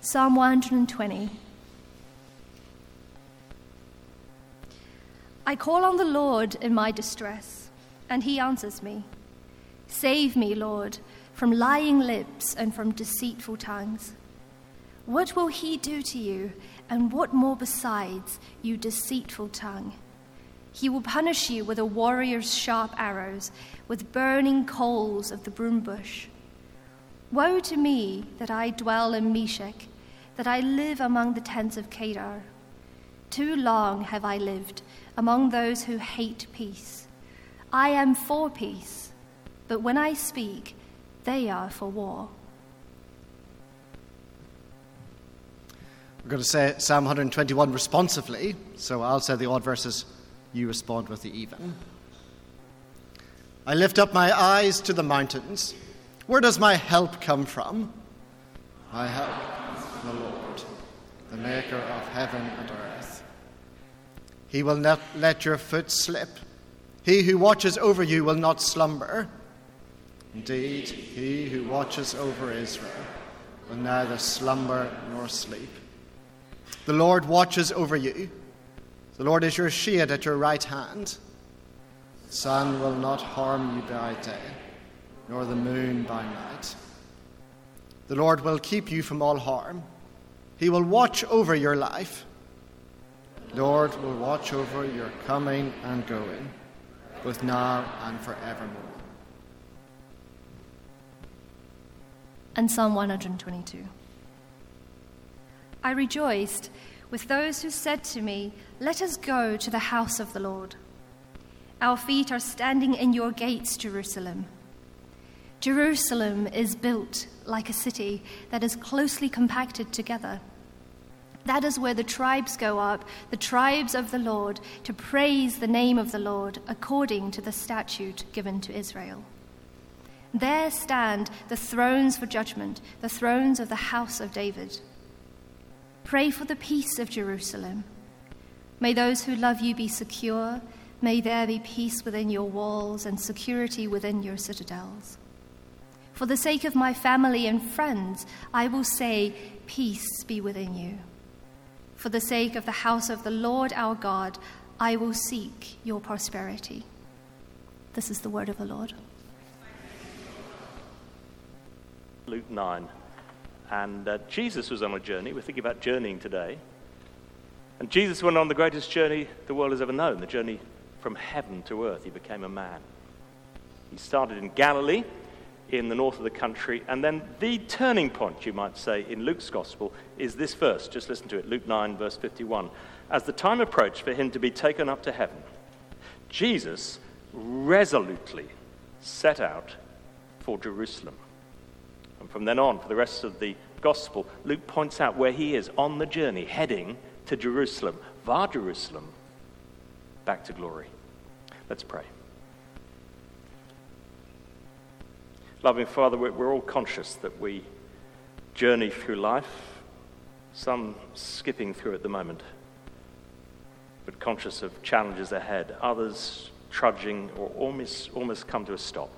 Psalm 120. I call on the Lord in my distress, and he answers me. Save me, Lord, from lying lips and from deceitful tongues. What will he do to you, and what more besides, you deceitful tongue? He will punish you with a warrior's sharp arrows, with burning coals of the broom bush. Woe to me that I dwell in Meshech, that I live among the tents of Kedar. Too long have I lived among those who hate peace. I am for peace, but when I speak, they are for war. We're going to say Psalm 121 responsively, so I'll say the odd verses, you respond with the even. I lift up my eyes to the mountains. Where does my help come from? My help from the Lord, the maker of heaven and earth. He will not let your foot slip. He who watches over you will not slumber. Indeed, he who watches over Israel will neither slumber nor sleep. The Lord watches over you. The Lord is your shield at your right hand. The sun will not harm you by day nor the moon by night. The Lord will keep you from all harm. He will watch over your life. Lord will watch over your coming and going, both now and forevermore. And Psalm 122. I rejoiced with those who said to me, Let us go to the house of the Lord. Our feet are standing in your gates, Jerusalem. Jerusalem is built like a city that is closely compacted together. That is where the tribes go up, the tribes of the Lord, to praise the name of the Lord according to the statute given to Israel. There stand the thrones for judgment, the thrones of the house of David. Pray for the peace of Jerusalem. May those who love you be secure. May there be peace within your walls and security within your citadels. For the sake of my family and friends, I will say, Peace be within you. For the sake of the house of the Lord our God, I will seek your prosperity. This is the word of the Lord. Luke 9. And uh, Jesus was on a journey. We're thinking about journeying today. And Jesus went on the greatest journey the world has ever known the journey from heaven to earth. He became a man. He started in Galilee in the north of the country. And then the turning point, you might say, in Luke's gospel is this verse. Just listen to it Luke 9, verse 51. As the time approached for him to be taken up to heaven, Jesus resolutely set out for Jerusalem. And from then on, for the rest of the gospel, Luke points out where he is on the journey, heading to Jerusalem, via Jerusalem, back to glory. Let's pray. Loving Father, we're all conscious that we journey through life, some skipping through at the moment, but conscious of challenges ahead, others trudging or almost, almost come to a stop.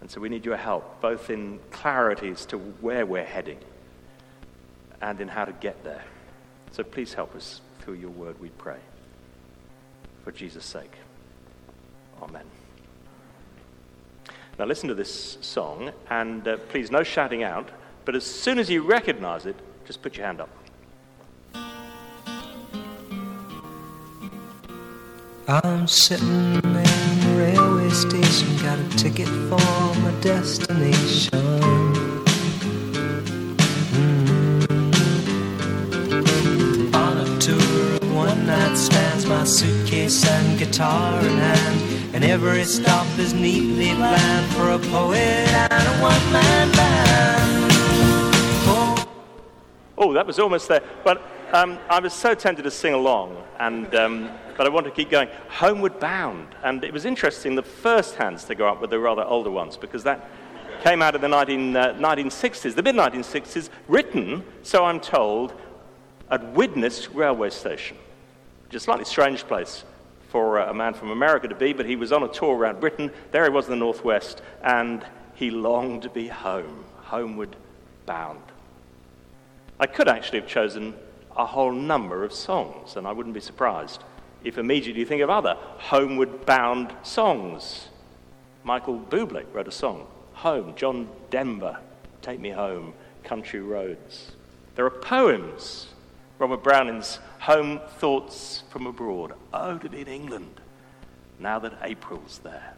And so we need your help, both in clarity as to where we're heading and in how to get there. So please help us through your word, we pray. For Jesus' sake. Amen. Now, listen to this song, and uh, please, no shouting out, but as soon as you recognize it, just put your hand up. I'm sitting in the railway station, got a ticket for my destination. Mm. On a tour of one night stands, my suitcase and guitar in hand. And every stop is neatly planned for a poet and a one man band. Oh. that was almost there. But um, I was so tempted to sing along, and, um, but I want to keep going. Homeward Bound. And it was interesting, the first hands to go up were the rather older ones, because that came out of the 19, uh, 1960s, the mid 1960s, written, so I'm told, at Widnes railway station, which is a slightly strange place for uh, a man from America to be, but he was on a tour around Britain. There he was in the Northwest, and he longed to be home, homeward bound. I could actually have chosen a whole number of songs, and I wouldn't be surprised if immediately you think of other homeward bound songs. Michael Bublé wrote a song, Home, John Denver, Take Me Home, Country Roads. There are poems, Robert Browning's Home Thoughts from Abroad, Oh, to be in England, now that April's there.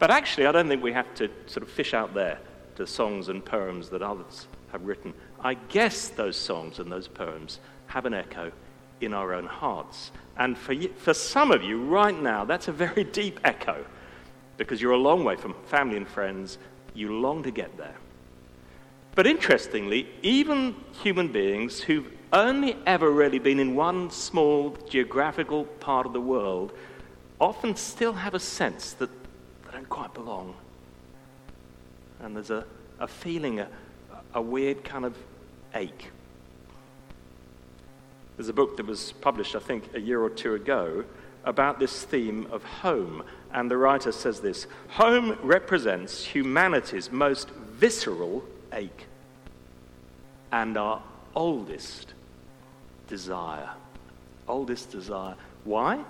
But actually, I don't think we have to sort of fish out there to songs and poems that others have written. I guess those songs and those poems have an echo in our own hearts. And for, for some of you right now, that's a very deep echo because you're a long way from family and friends. You long to get there. But interestingly, even human beings who've only ever really been in one small geographical part of the world often still have a sense that they don't quite belong. And there's a, a feeling, a, a weird kind of ache. There's a book that was published, I think, a year or two ago about this theme of home. And the writer says this Home represents humanity's most visceral ache and our oldest desire. Oldest desire. Why?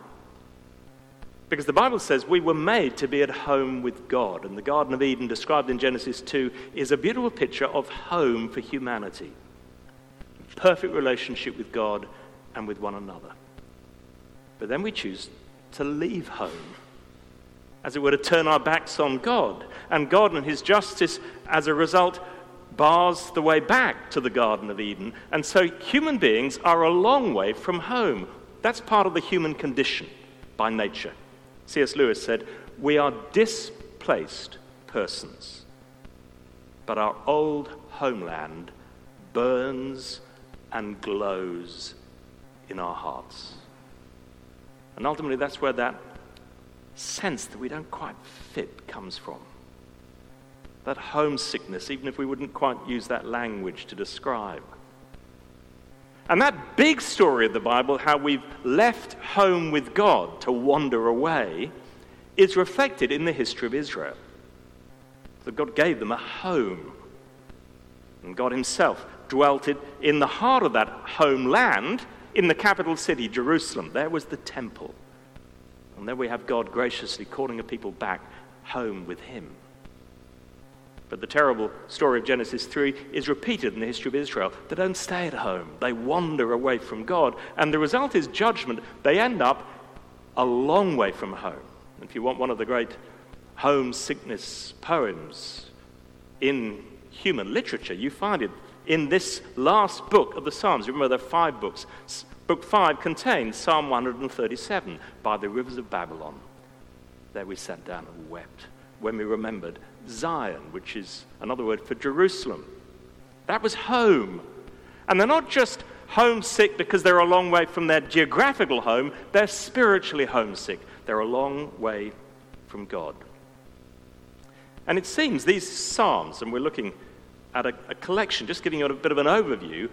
Because the Bible says we were made to be at home with God. And the Garden of Eden, described in Genesis 2, is a beautiful picture of home for humanity. Perfect relationship with God and with one another. But then we choose to leave home, as it were, to turn our backs on God. And God and His justice, as a result, bars the way back to the Garden of Eden. And so human beings are a long way from home. That's part of the human condition by nature. C.S. Lewis said, We are displaced persons, but our old homeland burns and glows in our hearts. And ultimately, that's where that sense that we don't quite fit comes from. That homesickness, even if we wouldn't quite use that language to describe. And that big story of the Bible, how we've left home with God to wander away, is reflected in the history of Israel. That God gave them a home. And God Himself dwelt in the heart of that homeland, in the capital city, Jerusalem. There was the temple. And there we have God graciously calling a people back home with Him. But the terrible story of Genesis 3 is repeated in the history of Israel. They don't stay at home, they wander away from God. And the result is judgment. They end up a long way from home. If you want one of the great homesickness poems in human literature, you find it in this last book of the Psalms. Remember, there are five books. Book 5 contains Psalm 137 by the rivers of Babylon. There we sat down and wept when we remembered Zion, which is another word for Jerusalem. That was home. And they're not just homesick because they're a long way from their geographical home, they're spiritually homesick. They're a long way from God. And it seems these Psalms, and we're looking at a, a, collection, just giving you a bit of an overview,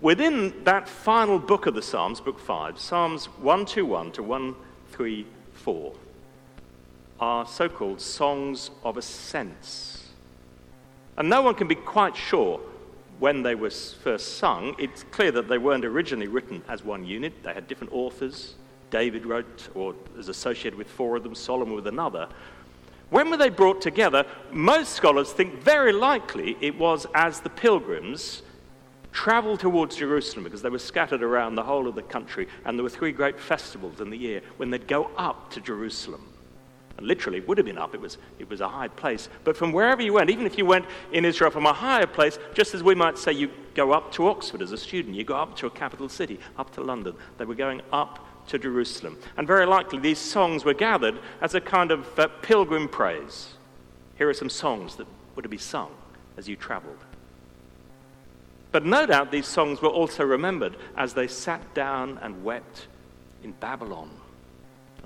within that final book of the Psalms, book 5, Psalms 121 to 134, are so called songs of ascents. And no one can be quite sure when they were first sung. It's clear that they weren't originally written as one unit, they had different authors. David wrote or is associated with four of them, Solomon with another. When were they brought together? Most scholars think very likely it was as the pilgrims traveled towards Jerusalem because they were scattered around the whole of the country, and there were three great festivals in the year when they'd go up to Jerusalem. And literally, it would have been up. It was, it was a high place. But from wherever you went, even if you went in Israel from a higher place, just as we might say you go up to Oxford as a student, you go up to a capital city, up to London. They were going up to Jerusalem. And very likely, these songs were gathered as a kind of uh, pilgrim praise. Here are some songs that were to be sung as you traveled. But no doubt these songs were also remembered as they sat down and wept in Babylon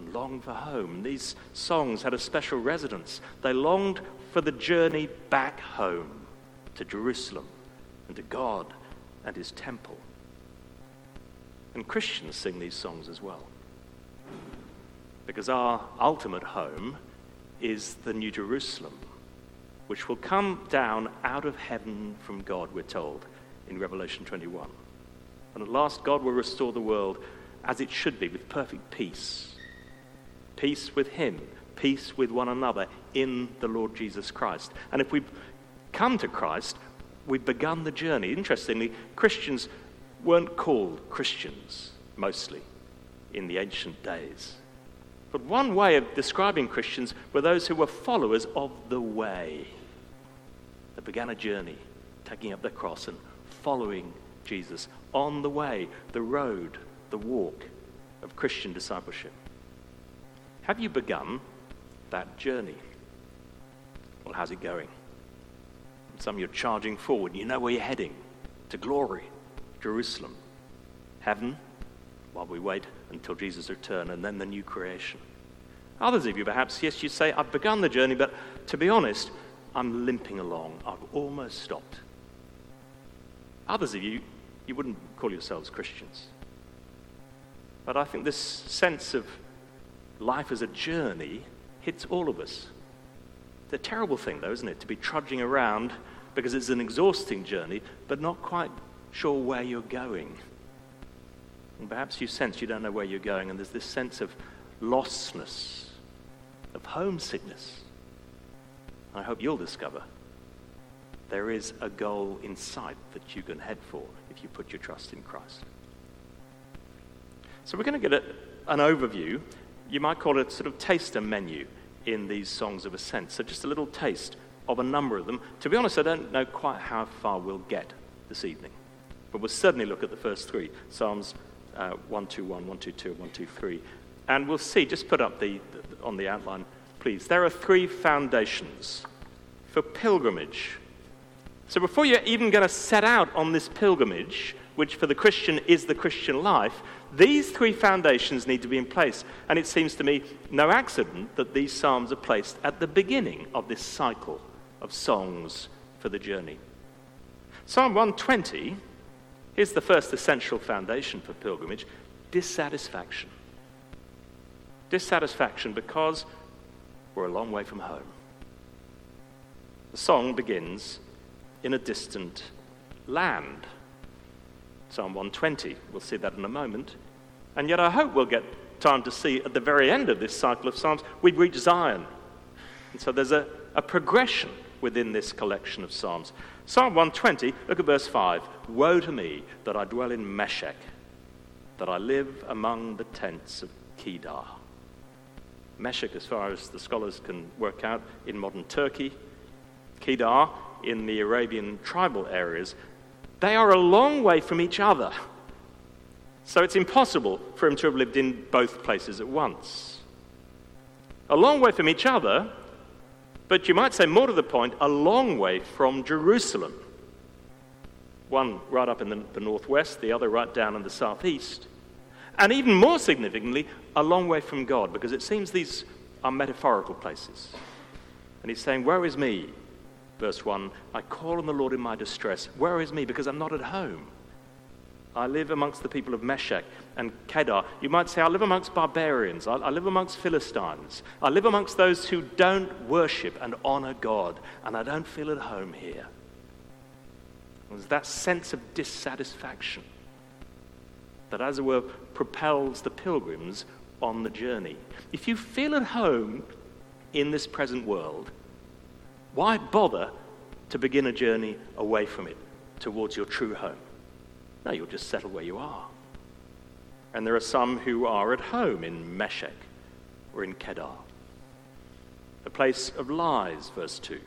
and longed for home. These songs had a special resonance. They longed for the journey back home to Jerusalem and to God and his temple. And Christians sing these songs as well. Because our ultimate home is the New Jerusalem, which will come down out of heaven from God, we're told in Revelation 21. And at last, God will restore the world as it should be, with perfect peace. Peace with Him, peace with one another in the Lord Jesus Christ. And if we come to Christ, we've begun the journey. Interestingly, Christians weren't called Christians mostly in the ancient days. But one way of describing Christians were those who were followers of the way. They began a journey, taking up the cross and following Jesus on the way, the road, the walk of Christian discipleship. Have you begun that journey? Well, how's it going? Some of you're charging forward, you know where you're heading to glory, Jerusalem, heaven, while we wait until Jesus' return, and then the new creation. Others of you, perhaps, yes, you say, I've begun the journey, but to be honest, I'm limping along. I've almost stopped. Others of you, you wouldn't call yourselves Christians. But I think this sense of life as a journey hits all of us. It's a terrible thing, though, isn't it, to be trudging around because it's an exhausting journey, but not quite sure where you're going. And perhaps you sense you don't know where you're going, and there's this sense of lostness, of homesickness. I hope you'll discover there is a goal in sight that you can head for if you put your trust in Christ. So we're going to get a, an overview. You might call it sort of taster menu in these songs of ascent. So just a little taste of a number of them. To be honest, I don't know quite how far we'll get this evening. But we'll certainly look at the first three Psalms uh, 121, 122, 123. And we'll see, just put up the, the, on the outline, please. There are three foundations for pilgrimage. So before you're even going to set out on this pilgrimage, which for the Christian is the Christian life, these three foundations need to be in place. And it seems to me no accident that these Psalms are placed at the beginning of this cycle of songs for the journey. Psalm 120 is the first essential foundation for pilgrimage dissatisfaction. Dissatisfaction because we're a long way from home. The song begins in a distant land. Psalm 120, we'll see that in a moment. And yet I hope we'll get time to see at the very end of this cycle of Psalms, we've reached Zion. And so there's a, a progression within this collection of Psalms. Psalm 120, look at verse 5. Woe to me that I dwell in Meshech, that I live among the tents of Kedar. Meshech, as far as the scholars can work out, in modern Turkey, Kedar in the Arabian tribal areas, they are a long way from each other. So it's impossible for him to have lived in both places at once. A long way from each other, but you might say, more to the point, a long way from Jerusalem. One right up in the, the northwest, the other right down in the southeast. And even more significantly, a long way from God, because it seems these are metaphorical places. And he's saying, Where is me? Verse 1 I call on the Lord in my distress. Where is me? Because I'm not at home. I live amongst the people of Meshech and Kedar. You might say, I live amongst barbarians. I, I, live amongst Philistines. I live amongst those who don't worship and honor God, and I don't feel at home here. There's that sense of dissatisfaction that, as it were, propels the pilgrims on the journey. If you feel at home in this present world, why bother to begin a journey away from it towards your true home? No, you'll just settle where you are. And there are some who are at home in Meshech or in Kedar. The place of lies, verse 2.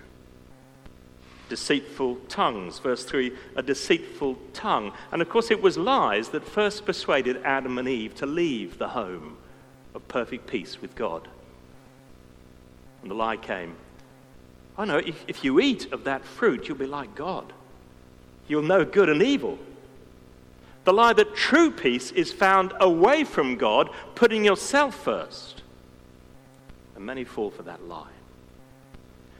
Deceitful tongues, verse 3, a deceitful tongue. And of course, it was lies that first persuaded Adam and Eve to leave the home of perfect peace with God. And the lie came Oh no, if, if you eat of that fruit, you'll be like God. You'll know good and evil. The lie that true peace is found away from God, putting yourself first. And many fall for that lie.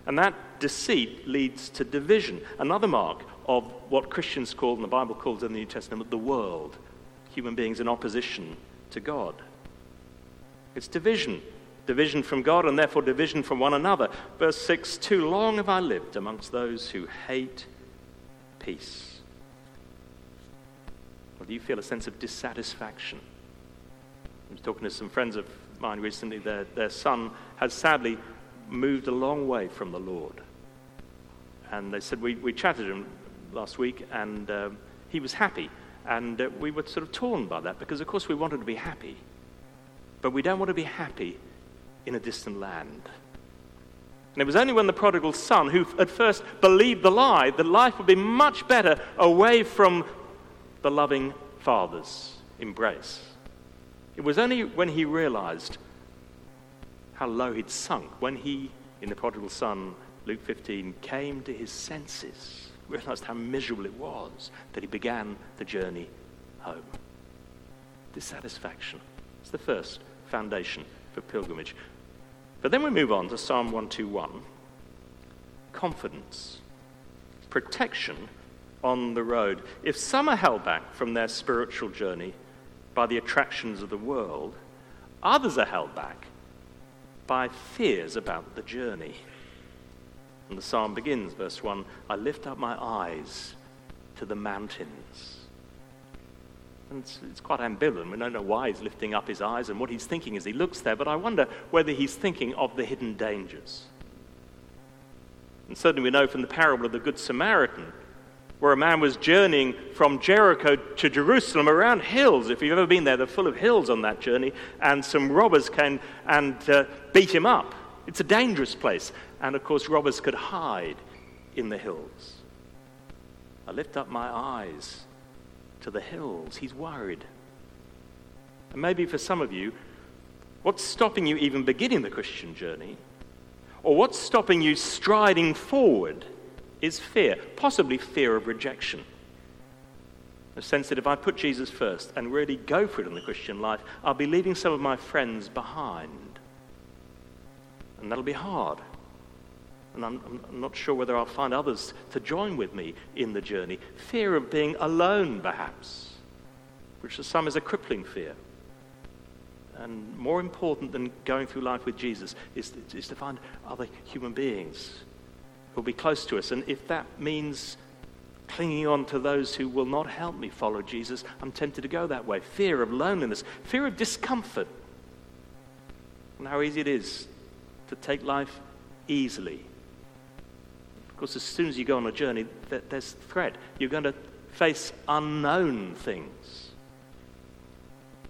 And that deceit leads to division, another mark of what Christians call, and the Bible calls in the New Testament, the world, human beings in opposition to God. It's division. Division from God and therefore division from one another. Verse 6 Too long have I lived amongst those who hate peace Well, do you feel a sense of dissatisfaction? I was talking to some friends of mine recently. Their, their son has sadly moved a long way from the Lord. And they said, we, we chatted him last week, and um, he was happy. And uh, we were sort of torn by that because, of course, we wanted to be happy. But we don't want to be happy in a distant land. And it was only when the prodigal son, who at first believed the lie, that life would be much better away from the loving father's embrace. It was only when he realized how low he'd sunk, when he, in the prodigal son, Luke 15, came to his senses, realized how miserable it was, that he began the journey home. Dissatisfaction. is the first foundation for pilgrimage. But then we move on to Psalm 121 confidence, protection on the road. If some are held back from their spiritual journey by the attractions of the world, others are held back by fears about the journey. And the psalm begins, verse 1 I lift up my eyes to the mountains. And it's, it's, quite ambivalent. We don't know why he's lifting up his eyes and what he's thinking as he looks there, but I wonder whether he's thinking of the hidden dangers. And certainly we know from the parable of the Good Samaritan, where a man was journeying from Jericho to Jerusalem around hills. If you've ever been there, they're full of hills on that journey, and some robbers came and uh, beat him up. It's a dangerous place. And of course, robbers could hide in the hills. I lift up my eyes to the hills. He's worried. And maybe for some of you, what's stopping you even beginning the Christian journey, or what's stopping you striding forward, is fear, possibly fear of rejection. A sense that if I put Jesus first and really go for it in the Christian life, I'll be leaving some of my friends behind. And that'll be hard. And I'm, I'm, not sure whether I'll find others to join with me in the journey. Fear of being alone, perhaps, which for some is a crippling fear. And more important than going through life with Jesus is, is to find other human beings who will be close to us. And if that means clinging on to those who will not help me follow Jesus, I'm tempted to go that way. Fear of loneliness, fear of discomfort, and how easy it is to take life easily course, as soon as you go on a journey, there's threat. You're going to face unknown things.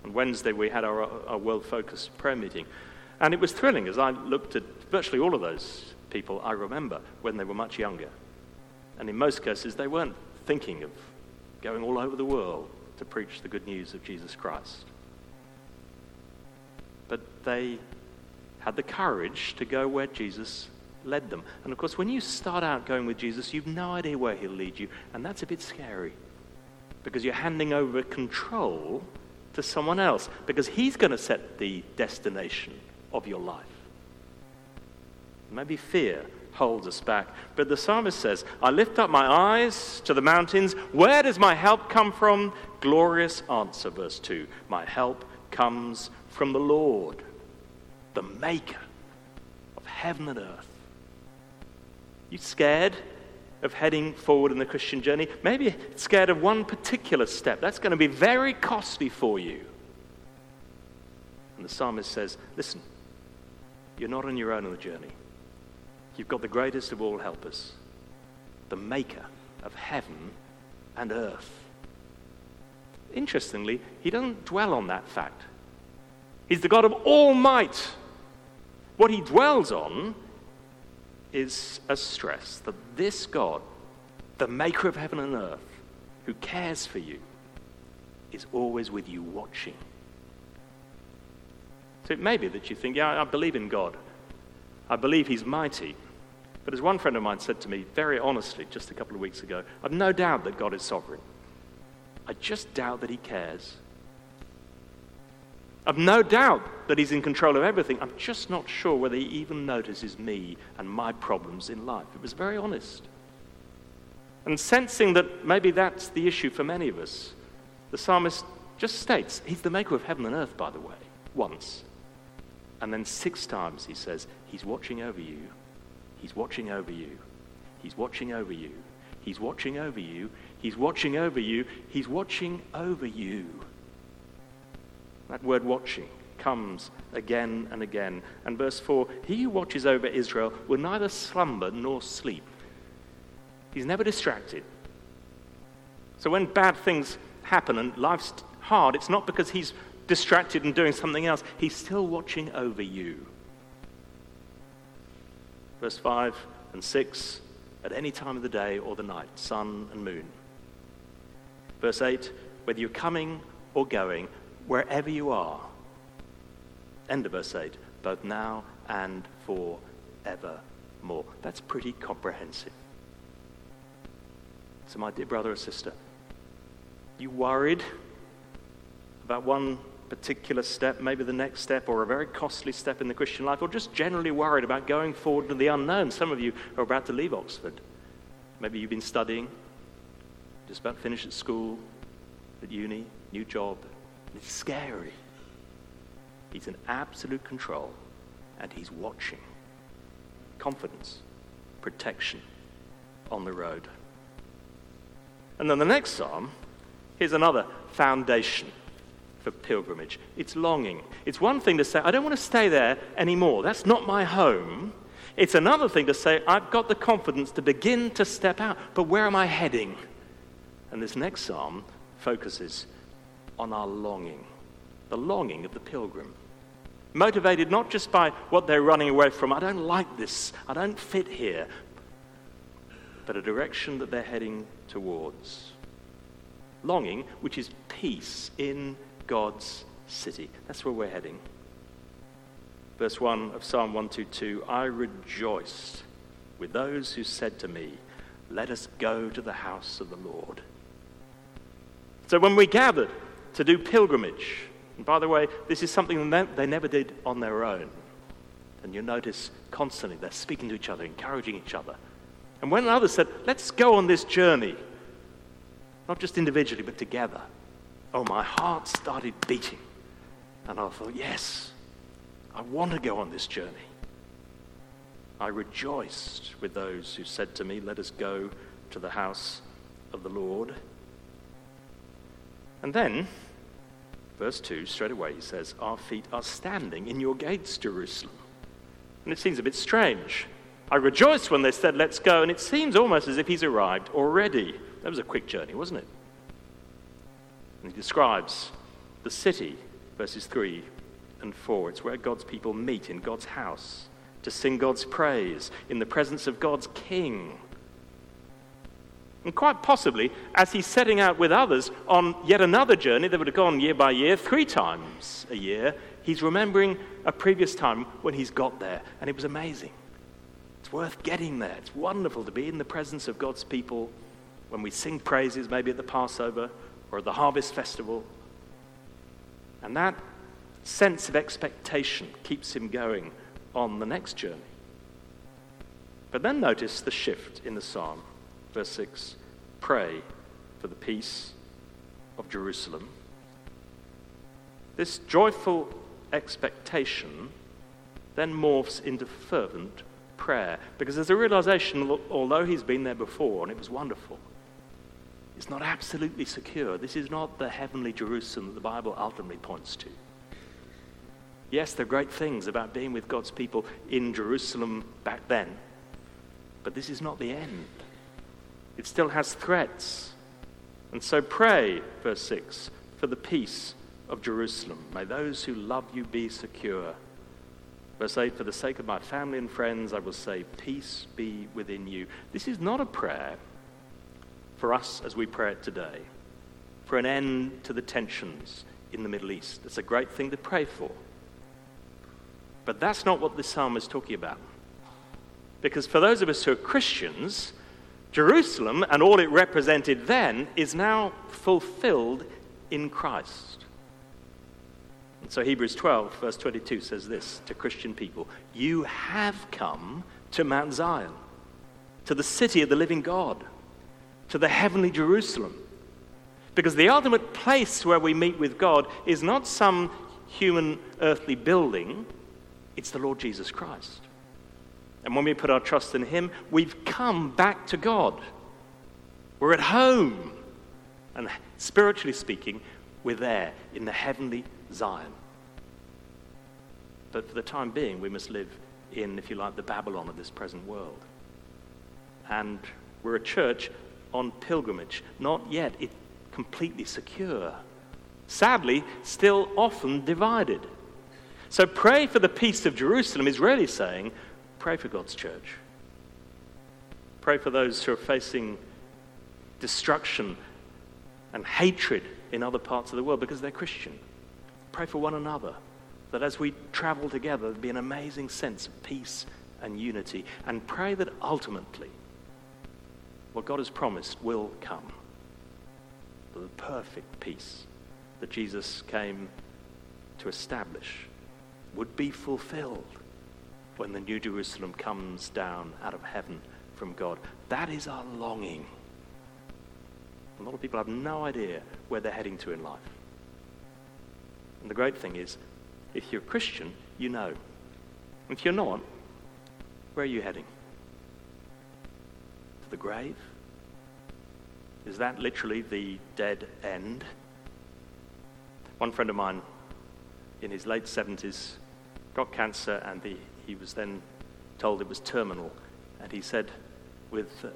On Wednesday, we had our, our world focused prayer meeting. And it was thrilling as I looked at virtually all of those people I remember when they were much younger. And in most cases, they weren't thinking of going all over the world to preach the good news of Jesus Christ. But they had the courage to go where Jesus led them. And of course, when you start out going with Jesus, you've no idea where he'll lead you. And that's a bit scary because you're handing over control to someone else because he's going to set the destination of your life. Maybe fear holds us back. But the psalmist says, I lift up my eyes to the mountains. Where does my help come from? Glorious answer, verse 2. My help comes from the Lord, the maker of heaven and earth. You scared of heading forward in the Christian journey? Maybe scared of one particular step. That's going to be very costly for you. And the psalmist says, Listen, you're not on your own on the journey. You've got the greatest of all helpers, the maker of heaven and earth. Interestingly, he doesn't dwell on that fact. He's the God of all might. What he dwells on is a stress that this God, the maker of heaven and earth, who cares for you, is always with you watching. So it may be that you think, yeah, I believe in God. I believe He's mighty. But as one friend of mine said to me very honestly just a couple of weeks ago, I've no doubt that God is sovereign. I just doubt that He cares. I've no doubt that he's in control of everything. I'm just not sure whether he even notices me and my problems in life. It was very honest. And sensing that maybe that's the issue for many of us, the psalmist just states, He's the maker of heaven and earth, by the way, once. And then six times he says, He's watching over you. He's watching over you. He's watching over you. He's watching over you. He's watching over you. He's watching over you. That word watching comes again and again. And verse 4 He who watches over Israel will neither slumber nor sleep. He's never distracted. So when bad things happen and life's hard, it's not because he's distracted and doing something else. He's still watching over you. Verse 5 and 6 at any time of the day or the night, sun and moon. Verse 8 whether you're coming or going, wherever you are. End of verse 8 both now and forevermore. That's pretty comprehensive. So, my dear brother or sister, you worried about one particular step, maybe the next step, or a very costly step in the Christian life, or just generally worried about going forward to the unknown. Some of you are about to leave Oxford. Maybe you've been studying, just about to finish at school, at uni, new job. It's scary. He's in absolute control, and he's watching. Confidence, protection on the road. And then the next psalm, here's another foundation for pilgrimage. It's longing. It's one thing to say, I don't want to stay there anymore. That's not my home. It's another thing to say, I've got the confidence to begin to step out, but where am I heading? And this next psalm focuses on our longing, the longing of the pilgrim. Motivated not just by what they're running away from, I don't like this, I don't fit here, but a direction that they're heading towards. Longing, which is peace in God's city. That's where we're heading. Verse 1 of Psalm 122 I rejoiced with those who said to me, Let us go to the house of the Lord. So when we gathered to do pilgrimage, and by the way, this is something they never did on their own. And you'll notice constantly they're speaking to each other, encouraging each other. And when others said, Let's go on this journey, not just individually, but together, oh, my heart started beating. And I thought, Yes, I want to go on this journey. I rejoiced with those who said to me, Let us go to the house of the Lord. And then, verse 2, straight away, he says, Our feet are standing in your gates, Jerusalem. And it seems a bit strange. I rejoiced when they said, Let's go, and it seems almost as if he's arrived already. That was a quick journey, wasn't it? And he describes the city, verses 3 and 4. It's where God's people meet in God's house to sing God's praise in the presence of God's king. And quite possibly, as he's setting out with others on yet another journey that would have gone year by year, three times a year, he's remembering a previous time when he's got there, and it was amazing. It's worth getting there. It's wonderful to be in the presence of God's people when we sing praises, maybe at the Passover or at the Harvest Festival. And that sense of expectation keeps him going on the next journey. But then notice the shift in the psalm. Verse 6 Pray for the peace of Jerusalem. This joyful expectation then morphs into fervent prayer because there's a realization, although he's been there before and it was wonderful, it's not absolutely secure. This is not the heavenly Jerusalem that the Bible ultimately points to. Yes, there are great things about being with God's people in Jerusalem back then, but this is not the end. It still has threats. And so pray, verse 6, for the peace of Jerusalem. May those who love you be secure. Verse 8, for the sake of my family and friends, I will say, Peace be within you. This is not a prayer for us as we pray it today, for an end to the tensions in the Middle East. It's a great thing to pray for. But that's not what this psalm is talking about. Because for those of us who are Christians, Jerusalem and all it represented then is now fulfilled in Christ. And so Hebrews 12, verse 22 says this to Christian people You have come to Mount Zion, to the city of the living God, to the heavenly Jerusalem. Because the ultimate place where we meet with God is not some human earthly building, it's the Lord Jesus Christ. And when we put our trust in Him, we've come back to God. We're at home. And spiritually speaking, we're there in the heavenly Zion. But for the time being, we must live in, if you like, the Babylon of this present world. And we're a church on pilgrimage, not yet completely secure. Sadly, still often divided. So pray for the peace of Jerusalem is really saying, pray for God's church. Pray for those who are facing destruction and hatred in other parts of the world because they're Christian. Pray for one another that as we travel together, there'll be an amazing sense of peace and unity. And pray that ultimately, what God has promised will come the perfect peace that Jesus came to establish would be fulfilled when the New Jerusalem comes down out of heaven from God. That is our longing. A lot of people have no idea where they're heading to in life. And the great thing is, if you're a Christian, you know. If you're not, where are you heading? To the grave? Is that literally the dead end? One friend of mine in his late 70s got cancer and the, he was then told it was terminal. And he said, with uh,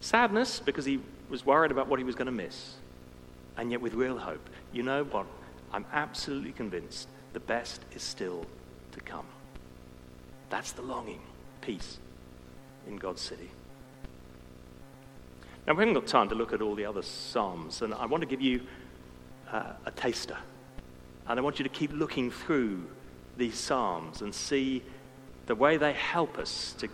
sadness, because he was worried about what he was going to miss, and yet with real hope, you know what? I'm absolutely convinced the best is still to come. That's the longing, peace in God's city. Now, we haven't got time to look at all the other Psalms, and I want to give you uh, a taster. And I want you to keep looking through these Psalms and see the way they help us to,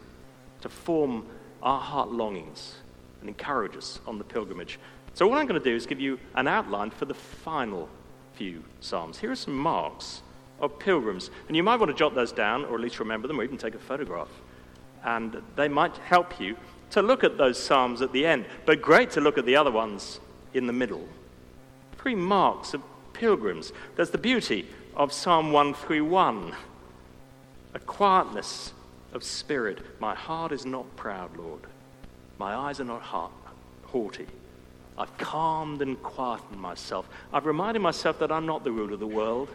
to form our heart longings and encourage us on the pilgrimage. So, what I'm going to do is give you an outline for the final few Psalms. Here are some marks of pilgrims, and you might want to jot those down, or at least remember them, or even take a photograph. And they might help you to look at those Psalms at the end, but great to look at the other ones in the middle. Three marks of pilgrims. There's the beauty of Psalm 131 a quietness of spirit. My heart is not proud, Lord. My eyes are not haughty. I've calmed and quietened myself. I've reminded myself that I'm not the ruler of the world,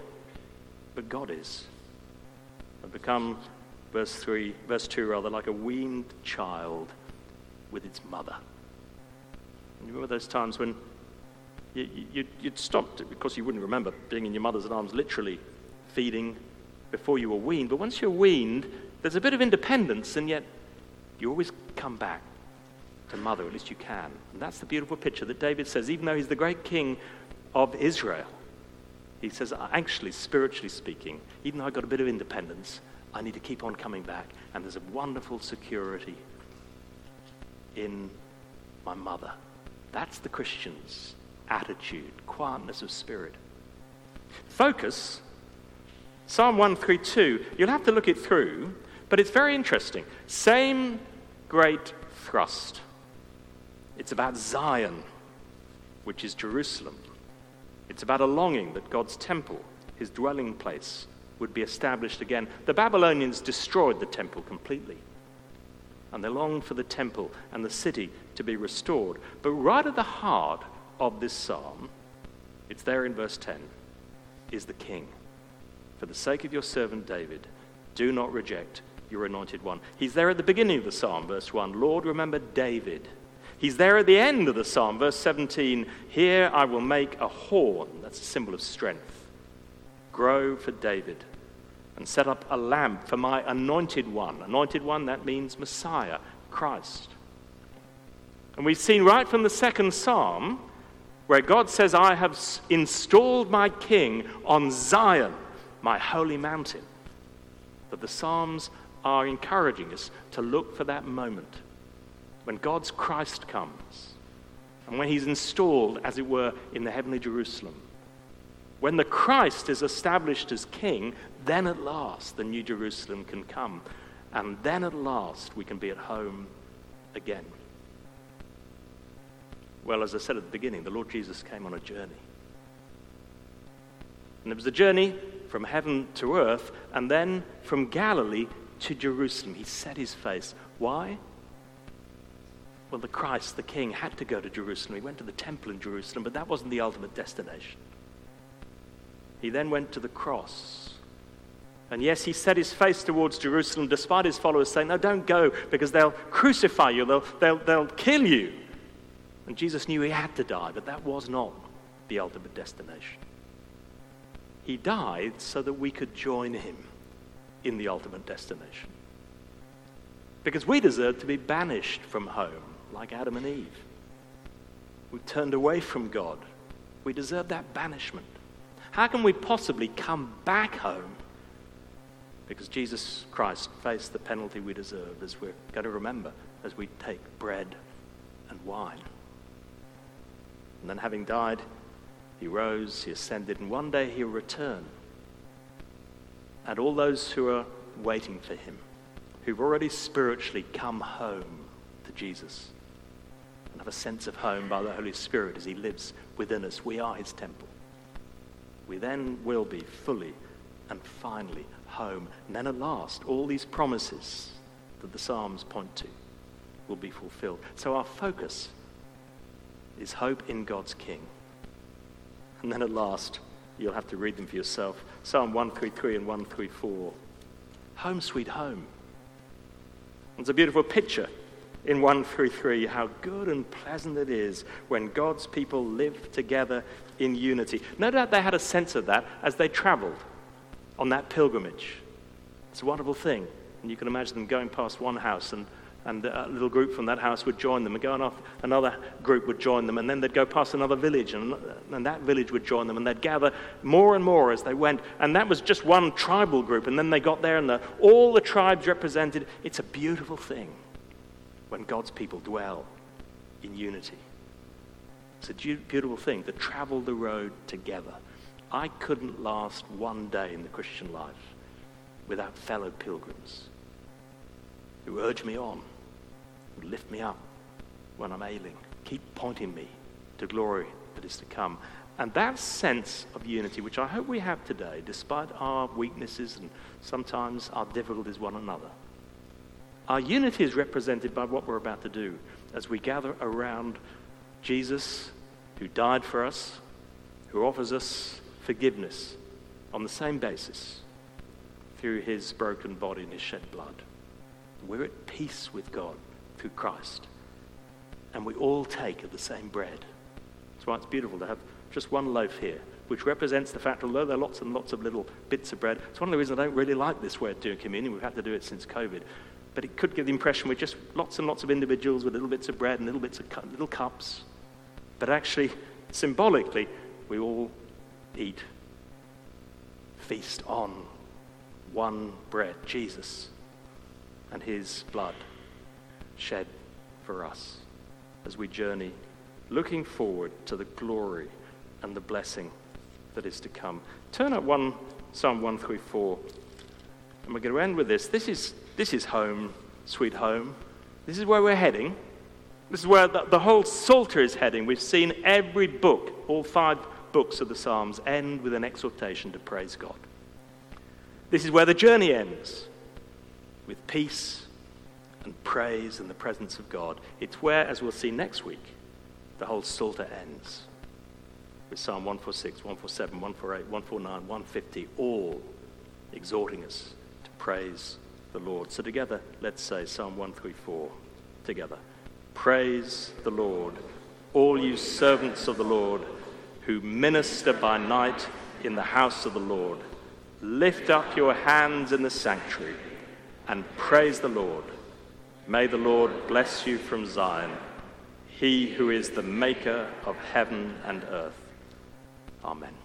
but God is. I've become, verse 3, verse 2 rather, like a weaned child with its mother. And you remember those times when you, you, would stopped because you wouldn't remember being in your mother's arms, literally feeding before you were weaned. But once you're weaned, there's a bit of independence, and yet you always come back to mother, at least you can. And that's the beautiful picture that David says, even though he's the great king of Israel, he says, uh, actually, spiritually speaking, even though I've got a bit of independence, I need to keep on coming back. And there's a wonderful security in my mother. That's the Christian's attitude, quietness of spirit. Focus, Psalm 132, you'll have to look it through, but it's very interesting. Same great thrust. It's about Zion, which is Jerusalem. It's about a longing that God's temple, his dwelling place, would be established again. The Babylonians destroyed the temple completely and they longed for the temple and the city to be restored. But right at the heart of this psalm, it's there in verse 10, is the king. For the sake of your servant David, do not reject your anointed one. He's there at the beginning of the psalm, verse 1. Lord, remember David. He's there at the end of the psalm, verse 17. Here I will make a horn, that's a symbol of strength, grow for David and set up a lamp for my anointed one. Anointed one, that means Messiah, Christ. And we've seen right from the second psalm where God says, I have installed my king on Zion, my holy mountain. That the psalms are encouraging us to look for that moment when God's Christ comes and when he's installed, as it were, in the heavenly Jerusalem. When the Christ is established as king, then at last the New Jerusalem can come. And then at last we can be at home again. Well, as I said at the beginning, the Lord Jesus came on a journey. And it was a journey from heaven to earth and then from Galilee to Jerusalem. He set his face. Why? Well, the Christ, the King, had to go to Jerusalem. He went to the temple in Jerusalem, but that wasn't the ultimate destination. He then went to the cross. And yes, he set his face towards Jerusalem despite his followers saying, No, don't go because they'll crucify you, they'll, they'll, they'll kill you. And Jesus knew he had to die, but that was not the ultimate destination. He died so that we could join him in the ultimate destination. Because we deserve to be banished from home, like Adam and Eve. We turned away from God. We deserve that banishment. How can we possibly come back home? Because Jesus Christ faced the penalty we deserve, as we're going to remember as we take bread and wine. And then, having died, he rose, he ascended, and one day he'll return. And all those who are waiting for him, who've already spiritually come home to Jesus and have a sense of home by the Holy Spirit as he lives within us, we are his temple. We then will be fully and finally home. And then at last, all these promises that the Psalms point to will be fulfilled. So our focus is hope in God's King. And then at last, you'll have to read them for yourself Psalm 133 and 134. Home, sweet home. It's a beautiful picture in 133 how good and pleasant it is when God's people live together in unity. No doubt they had a sense of that as they traveled on that pilgrimage. It's a wonderful thing. And you can imagine them going past one house and and a little group from that house would join them, and going off, another group would join them, and then they'd go past another village, and, and that village would join them, and they'd gather more and more as they went. And that was just one tribal group, and then they got there, and the, all the tribes represented. It's a beautiful thing when God's people dwell in unity. It's a beautiful thing to travel the road together. I couldn't last one day in the Christian life without fellow pilgrims who urge me on who lift me up when I'm ailing. Keep pointing me to glory that is to come. And that sense of unity, which I hope we have today, despite our weaknesses and sometimes our difficulties one another, our unity is represented by what we're about to do as we gather around Jesus, who died for us, who offers us forgiveness on the same basis through his broken body and his shed blood. We're at peace with God through Christ. And we all take of the same bread. That's why it's beautiful to have just one loaf here, which represents the fact, although there are lots and lots of little bits of bread, it's one of the reasons I don't really like this way of doing communion. We've had to do it since COVID. But it could give the impression we're just lots and lots of individuals with little bits of bread and little bits of cu- little cups. But actually, symbolically, we all eat, feast on one bread, Jesus and his blood shed for us as we journey looking forward to the glory and the blessing that is to come. Turn up one Psalm 134. And we're going to end with this. This is, this is home, sweet home. This is where we're heading. This is where the, the whole Psalter is heading. We've seen every book, all five books of the Psalms, end with an exhortation to praise God. This is where the journey ends with peace and praise in the presence of God. It's where, as we'll see next week, the whole Psalter ends. With Psalm 146, 147, 148, 149, 150, all exhorting us to praise the Lord. So together, let's say Psalm 134 together. Praise the Lord, all you servants of the Lord who minister by night in the house of the Lord. Lift up your hands in the sanctuary and praise the Lord. May the Lord bless you from Zion, he who is the maker of heaven and earth. Amen.